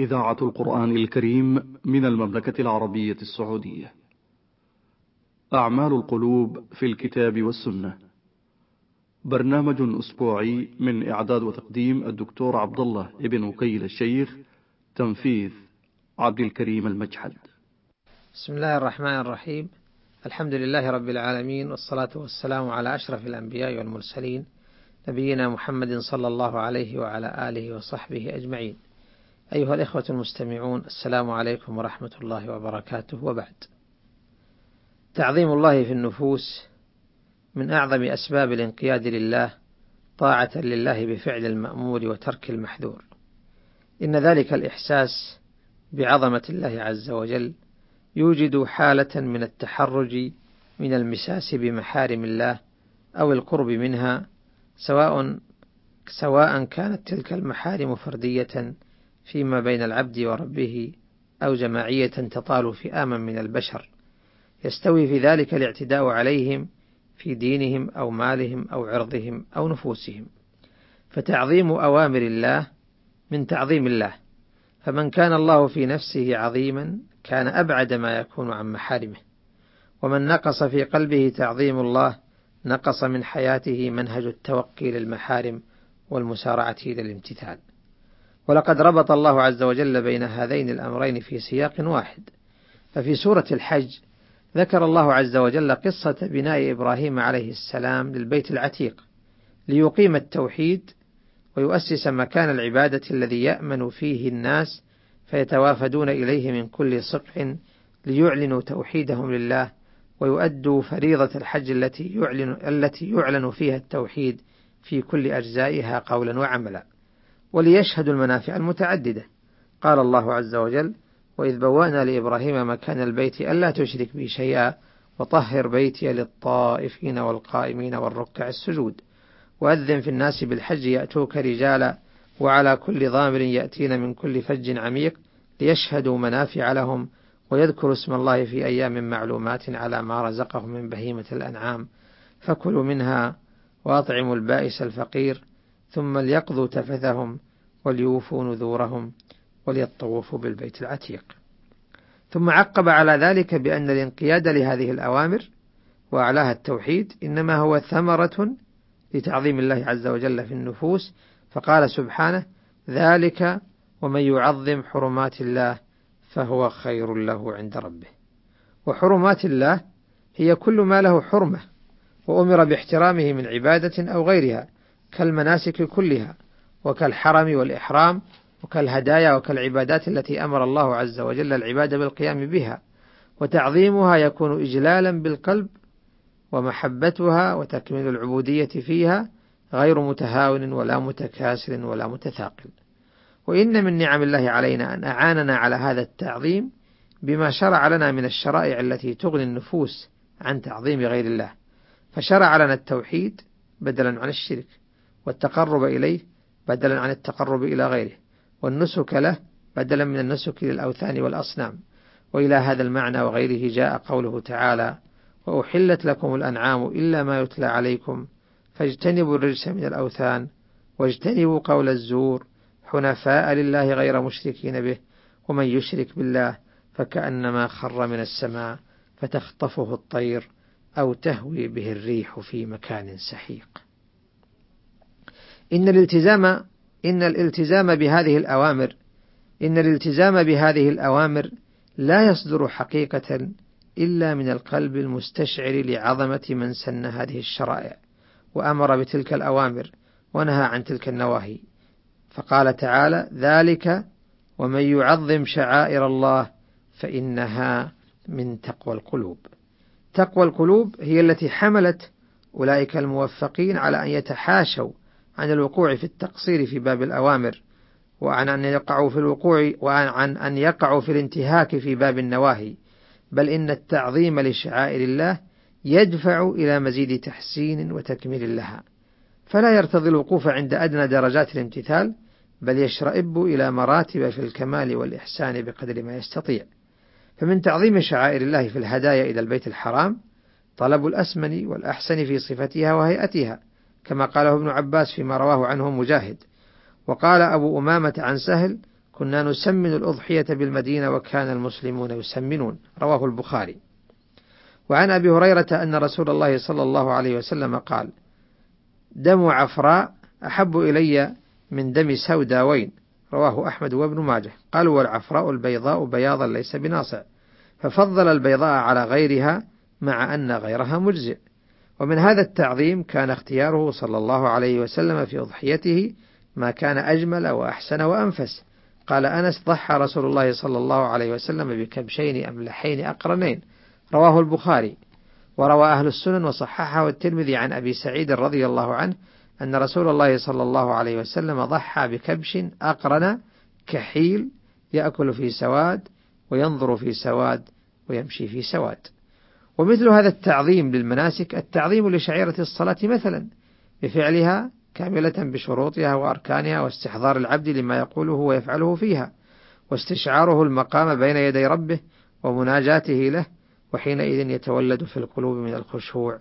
إذاعة القرآن الكريم من المملكة العربية السعودية. أعمال القلوب في الكتاب والسنة. برنامج أسبوعي من إعداد وتقديم الدكتور عبد الله ابن وكيل الشيخ تنفيذ عبد الكريم المجحد. بسم الله الرحمن الرحيم. الحمد لله رب العالمين والصلاة والسلام على أشرف الأنبياء والمرسلين نبينا محمد صلى الله عليه وعلى آله وصحبه أجمعين. أيها الإخوة المستمعون السلام عليكم ورحمة الله وبركاته وبعد. تعظيم الله في النفوس من أعظم أسباب الانقياد لله طاعة لله بفعل المأمور وترك المحذور. إن ذلك الإحساس بعظمة الله عز وجل يوجد حالة من التحرج من المساس بمحارم الله أو القرب منها سواء سواء كانت تلك المحارم فردية فيما بين العبد وربه أو جماعية تطال فئاما من البشر يستوي في ذلك الاعتداء عليهم في دينهم أو مالهم أو عرضهم أو نفوسهم. فتعظيم أوامر الله من تعظيم الله فمن كان الله في نفسه عظيما كان أبعد ما يكون عن محارمه. ومن نقص في قلبه تعظيم الله نقص من حياته منهج التوقي للمحارم والمسارعة إلى الامتثال. ولقد ربط الله عز وجل بين هذين الأمرين في سياق واحد. ففي سورة الحج ذكر الله عز وجل قصة بناء إبراهيم عليه السلام للبيت العتيق ليقيم التوحيد ويؤسس مكان العبادة الذي يأمن فيه الناس فيتوافدون إليه من كل صقع ليعلنوا توحيدهم لله ويؤدوا فريضة الحج التي يعلن التي يعلن فيها التوحيد في كل أجزائها قولا وعملا. وليشهدوا المنافع المتعددة. قال الله عز وجل وإذ بوأنا لإبراهيم مكان البيت ألا تشرك بي شيئا وطهر بيتي للطائفين والقائمين والركع السجود. وأذن في الناس بالحج يأتوك رجالا وعلى كل ضامر يأتين من كل فج عميق ليشهدوا منافع لهم ويذكروا اسم الله في أيام معلومات على ما رزقهم من بهيمة الأنعام. فكلوا منها وأطعموا البائس الفقير ثم ليقضوا تفثهم وليوفوا نذورهم وليطوفوا بالبيت العتيق. ثم عقب على ذلك بأن الانقياد لهذه الأوامر وأعلاها التوحيد إنما هو ثمرة لتعظيم الله عز وجل في النفوس فقال سبحانه ذلك ومن يعظم حرمات الله فهو خير له عند ربه. وحرمات الله هي كل ما له حرمة وأمر باحترامه من عبادة أو غيرها كالمناسك كلها وكالحرم والإحرام وكالهدايا وكالعبادات التي أمر الله عز وجل العباد بالقيام بها. وتعظيمها يكون إجلالا بالقلب ومحبتها وتكميل العبودية فيها غير متهاون ولا متكاسل ولا متثاقل. وإن من نعم الله علينا أن أعاننا على هذا التعظيم بما شرع لنا من الشرائع التي تغني النفوس عن تعظيم غير الله. فشرع لنا التوحيد بدلا عن الشرك. والتقرب إليه بدلا عن التقرب إلى غيره والنسك له بدلا من النسك للأوثان والأصنام وإلى هذا المعنى وغيره جاء قوله تعالى وأحلت لكم الأنعام إلا ما يتلى عليكم فاجتنبوا الرجس من الأوثان واجتنبوا قول الزور حنفاء لله غير مشركين به ومن يشرك بالله فكأنما خر من السماء فتخطفه الطير أو تهوي به الريح في مكان سحيق. إن الالتزام إن الالتزام بهذه الأوامر إن الالتزام بهذه الأوامر لا يصدر حقيقة إلا من القلب المستشعر لعظمة من سن هذه الشرائع، وأمر بتلك الأوامر، ونهى عن تلك النواهي، فقال تعالى: ذلك ومن يعظم شعائر الله فإنها من تقوى القلوب. تقوى القلوب هي التي حملت أولئك الموفقين على أن يتحاشوا عن الوقوع في التقصير في باب الأوامر، وعن أن يقعوا في الوقوع وعن أن يقعوا في الانتهاك في باب النواهي، بل إن التعظيم لشعائر الله يدفع إلى مزيد تحسين وتكميل لها، فلا يرتضي الوقوف عند أدنى درجات الامتثال، بل يشرئب إلى مراتب في الكمال والإحسان بقدر ما يستطيع. فمن تعظيم شعائر الله في الهدايا إلى البيت الحرام طلب الأسمن والأحسن في صفتها وهيئتها، كما قاله ابن عباس فيما رواه عنه مجاهد، وقال أبو أمامة عن سهل: كنا نسمن الأضحية بالمدينة وكان المسلمون يسمنون. رواه البخاري. وعن أبي هريرة أن رسول الله صلى الله عليه وسلم قال دم عفراء أحب إلي من دم سوداوين. رواه أحمد وابن ماجه. قالوا والعفراء البيضاء بياضا ليس بناصع. ففضل البيضاء على غيرها مع أن غيرها مجزئ. ومن هذا التعظيم كان اختياره صلى الله عليه وسلم في أضحيته ما كان أجمل وأحسن وأنفس. قال أنس ضحى رسول الله صلى الله عليه وسلم بكبشين أملحين أقرنين. رواه البخاري. وروى أهل السنن وصححه الترمذي عن أبي سعيد رضي الله عنه أن رسول الله صلى الله عليه وسلم ضحى بكبش أقرن كحيل يأكل في سواد وينظر في سواد ويمشي في سواد. ومثل هذا التعظيم للمناسك التعظيم لشعيرة الصلاة مثلا بفعلها كاملة بشروطها وأركانها واستحضار العبد لما يقوله ويفعله فيها واستشعاره المقام بين يدي ربه ومناجاته له وحينئذ يتولد في القلوب من الخشوع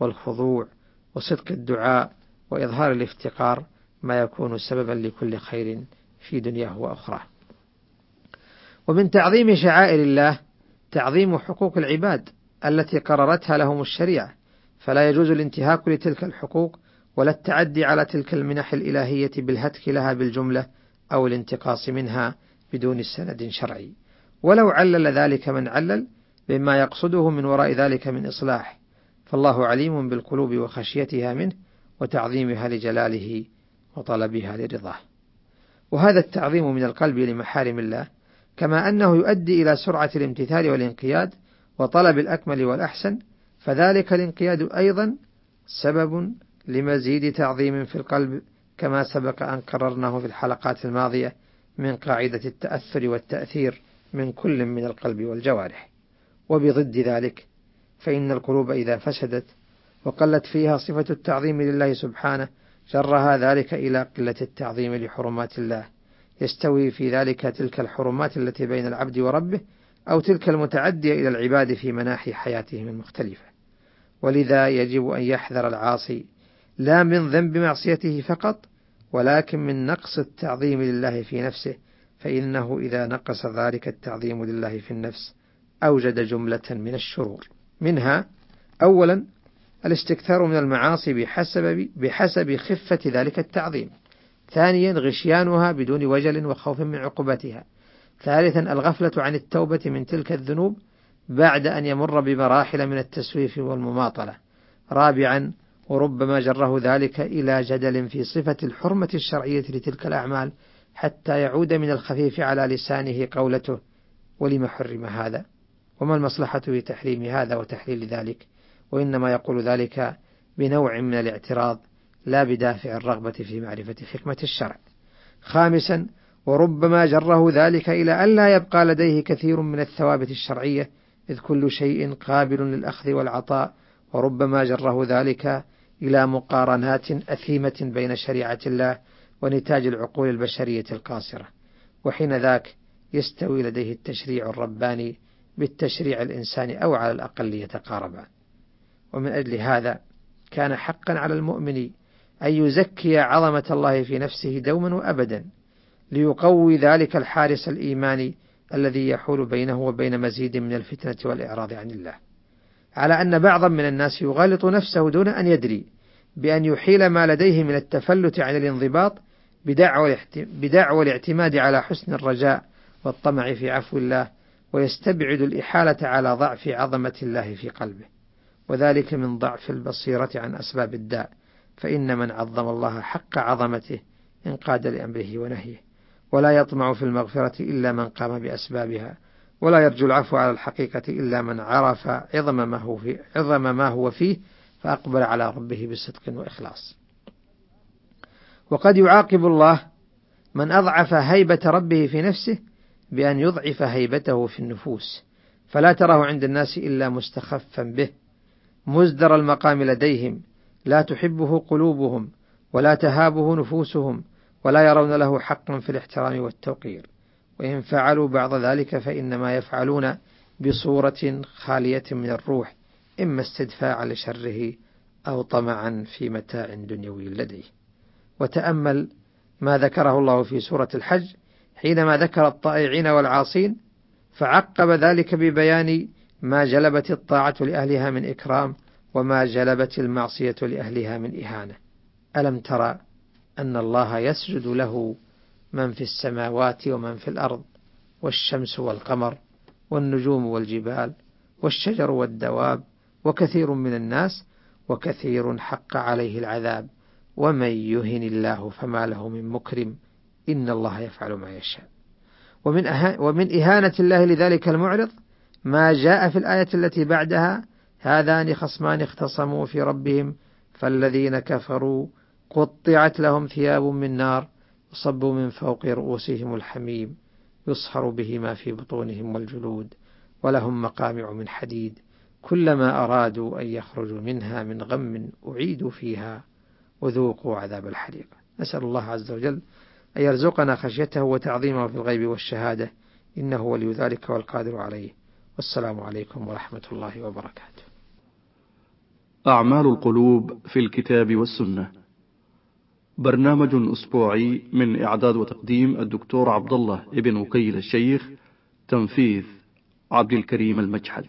والخضوع وصدق الدعاء وإظهار الافتقار ما يكون سببا لكل خير في دنياه وأخراه. ومن تعظيم شعائر الله تعظيم حقوق العباد التي قررتها لهم الشريعة، فلا يجوز الانتهاك لتلك الحقوق ولا التعدي على تلك المنح الإلهية بالهتك لها بالجملة أو الانتقاص منها بدون سند شرعي. ولو علل ذلك من علل بما يقصده من وراء ذلك من إصلاح، فالله عليم بالقلوب وخشيتها منه وتعظيمها لجلاله وطلبها لرضاه. وهذا التعظيم من القلب لمحارم الله كما أنه يؤدي إلى سرعة الامتثال والانقياد وطلب الأكمل والأحسن فذلك الانقياد أيضا سبب لمزيد تعظيم في القلب كما سبق أن قررناه في الحلقات الماضية من قاعدة التأثر والتأثير من كل من القلب والجوارح. وبضد ذلك فإن القلوب إذا فسدت وقلت فيها صفة التعظيم لله سبحانه جرها ذلك إلى قلة التعظيم لحرمات الله. يستوي في ذلك تلك الحرمات التي بين العبد وربه أو تلك المتعدية إلى العباد في مناحي حياتهم المختلفة ولذا يجب أن يحذر العاصي لا من ذنب معصيته فقط ولكن من نقص التعظيم لله في نفسه فإنه إذا نقص ذلك التعظيم لله في النفس أوجد جملة من الشرور منها أولا الاستكثار من المعاصي بحسب بحسب خفة ذلك التعظيم. ثانيا غشيانها بدون وجل وخوف من عقوبتها. ثالثا الغفلة عن التوبة من تلك الذنوب بعد أن يمر بمراحل من التسويف والمماطلة. رابعا وربما جره ذلك إلى جدل في صفة الحرمة الشرعية لتلك الأعمال حتى يعود من الخفيف على لسانه قولته ولم حرم هذا وما المصلحة في تحريم هذا وتحليل ذلك وإنما يقول ذلك بنوع من الاعتراض لا بدافع الرغبة في معرفة حكمة الشرع. خامسا وربما جره ذلك إلى أن لا يبقى لديه كثير من الثوابت الشرعية إذ كل شيء قابل للأخذ والعطاء وربما جره ذلك إلى مقارنات أثيمة بين شريعة الله ونتاج العقول البشرية القاصرة. وحين ذاك يستوي لديه التشريع الرباني بالتشريع الإنساني أو على الأقل يتقاربان ومن أجل هذا كان حقا على المؤمن أن يزكي عظمة الله في نفسه دوما وأبدا. ليقوي ذلك الحارس الإيماني الذي يحول بينه وبين مزيد من الفتنة والإعراض عن الله. على أن بعضا من الناس يغالط نفسه دون أن يدري بأن يحيل ما لديه من التفلت عن الانضباط بدعوى الاعتماد على حسن الرجاء والطمع في عفو الله ويستبعد الإحالة على ضعف عظمة الله في قلبه. وذلك من ضعف البصيرة عن أسباب الداء فإن من عظم الله حق عظمته انقاد لأمره ونهيه. ولا يطمع في المغفرة إلا من قام بأسبابها ولا يرجو العفو على الحقيقة إلا من عرف عظم ما هو, في عظم ما هو فيه فأقبل على ربه بصدق وإخلاص. وقد يعاقب الله من أضعف هيبة ربه في نفسه بأن يضعف هيبته في النفوس فلا تراه عند الناس إلا مستخفا به. مزدر المقام لديهم لا تحبه قلوبهم ولا تهابه نفوسهم ولا يرون له حقا في الاحترام والتوقير. وإن فعلوا بعض ذلك فإنما يفعلون بصورة خالية من الروح إما استدفاعا لشره أو طمعا في متاع دنيوي لديه. وتأمل ما ذكره الله في سورة الحج حينما ذكر الطائعين والعاصين فعقب ذلك ببيان ما جلبت الطاعة لأهلها من إكرام وما جلبت المعصية لأهلها من إهانة. ألم ترى أن الله يسجد له من في السماوات ومن في الأرض والشمس والقمر والنجوم والجبال والشجر والدواب وكثير من الناس وكثير حق عليه العذاب ومن يهن الله فما له من مكرم إن الله يفعل ما يشاء. ومن, ومن إهانة الله لذلك المعرض ما جاء في الآية التي بعدها هذان خصمان اختصموا في ربهم فالذين كفروا قطعت لهم ثياب من نار يصب من فوق رؤوسهم الحميم يصهر به ما في بطونهم والجلود ولهم مقامع من حديد كلما أرادوا أن يخرجوا منها من غم أعيدوا فيها وذوقوا عذاب الحريق. نسأل الله عز وجل أن يرزقنا خشيته وتعظيمه في الغيب والشهادة. إنه ولي ذلك والقادر عليه. والسلام عليكم ورحمة الله وبركاته. أعمال القلوب في الكتاب والسنة. برنامج أسبوعي من إعداد وتقديم الدكتور عبد الله ابن وكيل الشيخ تنفيذ عبد الكريم المجحد.